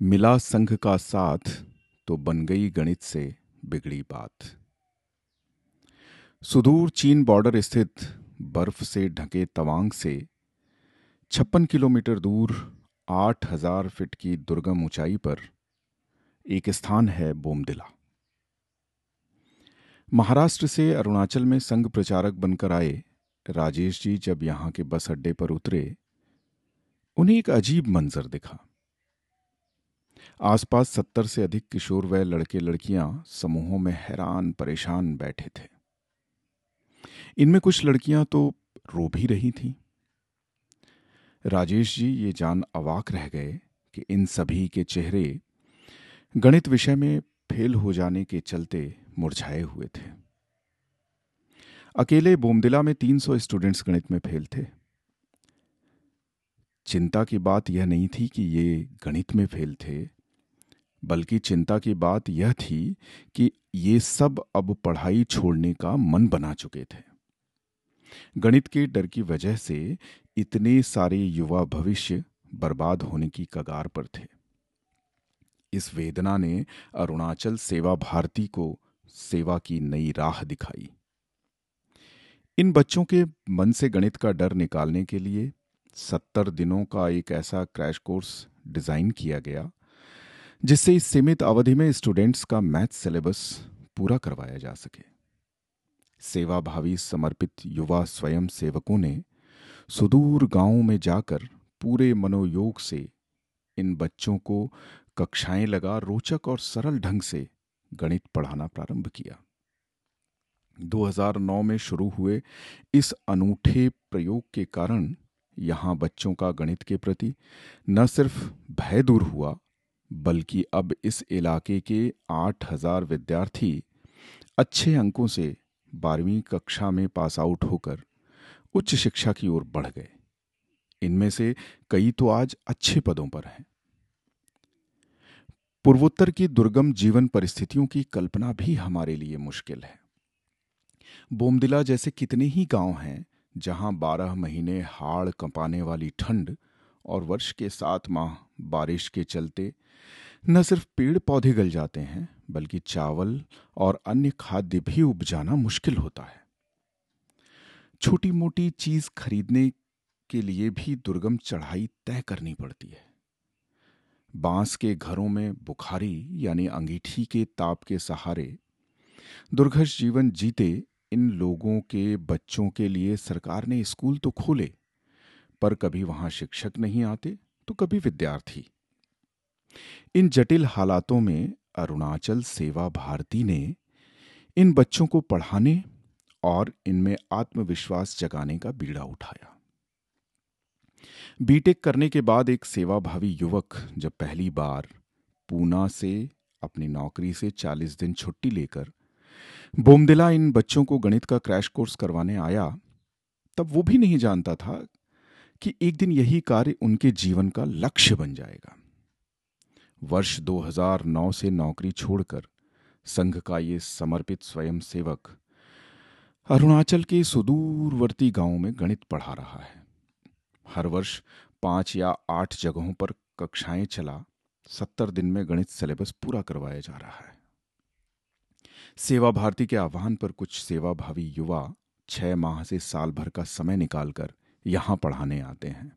मिला संघ का साथ तो बन गई गणित से बिगड़ी बात। सुदूर चीन बॉर्डर स्थित बर्फ़ से ढके तवांग से छप्पन किलोमीटर दूर आठ हज़ार फीट की दुर्गम ऊंचाई पर एक स्थान है बोमदिला महाराष्ट्र से अरुणाचल में संघ प्रचारक बनकर आए राजेश जी जब यहाँ के बस अड्डे पर उतरे, उन्हें एक अजीब मंजर दिखा। आसपास सत्तर से अधिक किशोर व लड़के लड़कियाँ समूहों में हैरान, परेशान बैठे थे। इनमें कुछ लड़कियाँ तो रो भी रही थीं। राजेश जी, ये जान अवाक रह गए कि इन सभी के चेहरे गणित विषय में फेल हो जाने के चलते मुरझाए हुए थे। अकेले बोमदिला में 300 स्टूडेंट्स गणित में फेल थे। चिंता की बात यह नहीं थी कि ये गणित में फेल थे, बल्कि चिंता की बात यह थी कि ये सब अब पढ़ाई छोड़ने का मन बना चुके थे। गणित के डर की वजह से इतने सारे युवा भविष्य बर्बाद होने की कगार पर थे। इस वेदना ने अरुणाचल सेवा भारती को सेवा की नई राह दिखाई। इन बच्चों के मन से गणित का डर निकालने के लिए सत्तर दिनों का एक ऐसा क्रैश कोर्स डिज़ाइन किया गया, जिससे इस सीमित अवधि में स्टूडेंट्स का मैथ सिलेबस पूरा करवाया जा सके। सेवाभावी समर्पित युवा स्वयं सेवकों ने सुदूर गाँवों में जाकर पूरे मनोयोग से इन बच्चों को कक्षाएँ लगा रोचक और सरल ढंग से गणित पढ़ाना प्रारंभ किया। 2009 में शुरू हुए इस अनूठे प्रयोग के कारण यहाँ बच्चों का गणित के प्रति न सिर्फ़ भय दूर हुआ, बल्कि अब इस इलाके के 8000 विद्यार्थी अच्छे अंकों से बारहवीं कक्षा में पास आउट होकर उच्च शिक्षा की ओर बढ़ गए। इनमें से कई तो आज अच्छे पदों पर हैं। पूर्वोत्तर की दुर्गम जीवन परिस्थितियों की कल्पना भी हमारे लिए मुश्किल है। बोमदिला जैसे कितने ही गाँव हैं जहाँ बारह महीने हाड़ कंपाने वाली ठंड और वर्ष के सात माह बारिश के चलते न सिर्फ़ पेड़ पौधे गल जाते हैं, बल्कि चावल और अन्य खाद्य भी उपजाना मुश्किल होता है। छोटी मोटी चीज़ खरीदने के लिए भी दुर्गम चढ़ाई तय करनी पड़ती है। बाँस के घरों में बुखारी, यानी अंगीठी के ताप के सहारे दुर्घर्ष जीवन जीते इन लोगों के बच्चों के लिए सरकार ने स्कूल तो खोले, पर कभी वहाँ शिक्षक नहीं आते तो कभी विद्यार्थी। इन जटिल हालातों में अरुणाचल सेवा भारती ने इन बच्चों को पढ़ाने और इनमें आत्मविश्वास जगाने का बीड़ा उठाया। बीटेक करने के बाद एक सेवाभावी युवक जब पहली बार पूना से अपनी नौकरी से 40 दिन छुट्टी लेकर बोमदिला इन बच्चों को गणित का क्रैश कोर्स करवाने आया, तब वो भी नहीं जानता था कि एक दिन यही कार्य उनके जीवन का लक्ष्य बन जाएगा। वर्ष 2009 से नौकरी छोड़कर संघ का ये समर्पित स्वयं सेवक अरुणाचल के सुदूरवर्ती गाँवों में गणित पढ़ा रहा है। हर वर्ष पाँच या आठ जगहों पर कक्षाएँ चला सत्तर दिन में गणित सिलेबस पूरा करवाया जा रहा है। सेवा भारती के आह्वान पर कुछ सेवाभावी युवा छह माह से साल भर का समय निकालकर यहाँ पढ़ाने आते हैं।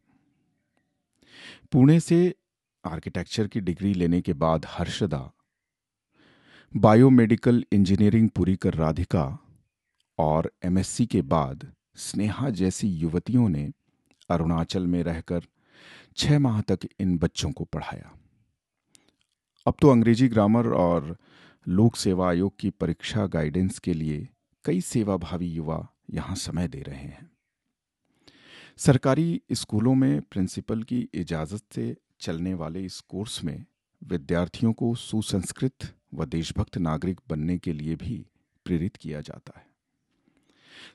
पुणे से आर्किटेक्चर की डिग्री लेने के बाद हर्षदा, बायोमेडिकल इंजीनियरिंग पूरी कर राधिका और एमएससी के बाद स्नेहा जैसी युवतियों ने अरुणाचल में रहकर छह माह तक इन बच्चों को पढ़ाया। अब तो अंग्रेज़ी ग्रामर और लोक सेवा आयोग की परीक्षा गाइडेंस के लिए कई सेवाभावी युवा यहाँ समय दे रहे हैं। सरकारी स्कूलों में प्रिंसिपल की इजाज़त से चलने वाले इस कोर्स में विद्यार्थियों को सुसंस्कृत व देशभक्त नागरिक बनने के लिए भी प्रेरित किया जाता है।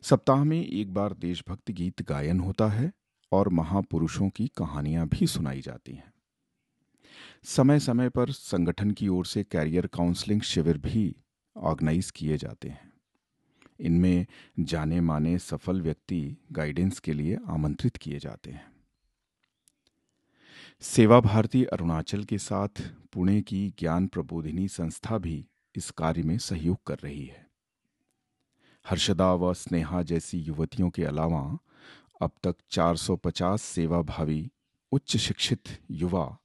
सप्ताह में एक बार देशभक्त गीत गायन होता है और महापुरुषों की कहानियाँ भी सुनाई जाती हैं। समय समय पर संगठन की ओर से कैरियर काउंसलिंग शिविर भी ऑर्गेनाइज किए जाते हैं। इनमें जाने माने सफल व्यक्ति गाइडेंस के लिए आमंत्रित किए जाते हैं। सेवा भारती अरुणाचल के साथ पुणे की ज्ञान प्रबोधिनी संस्था भी इस कार्य में सहयोग कर रही है। हर्षदा व स्नेहा जैसी युवतियों के अलावा अब तक 450 सेवाभावी उच्च शिक्षित युवा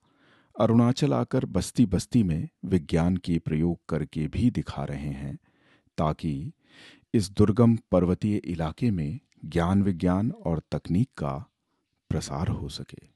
अरुणाचल आकर बस्ती बस्ती में विज्ञान के प्रयोग करके भी दिखा रहे हैं, ताकि इस दुर्गम पर्वतीय इलाके में ज्ञान विज्ञान और तकनीक का प्रसार हो सके।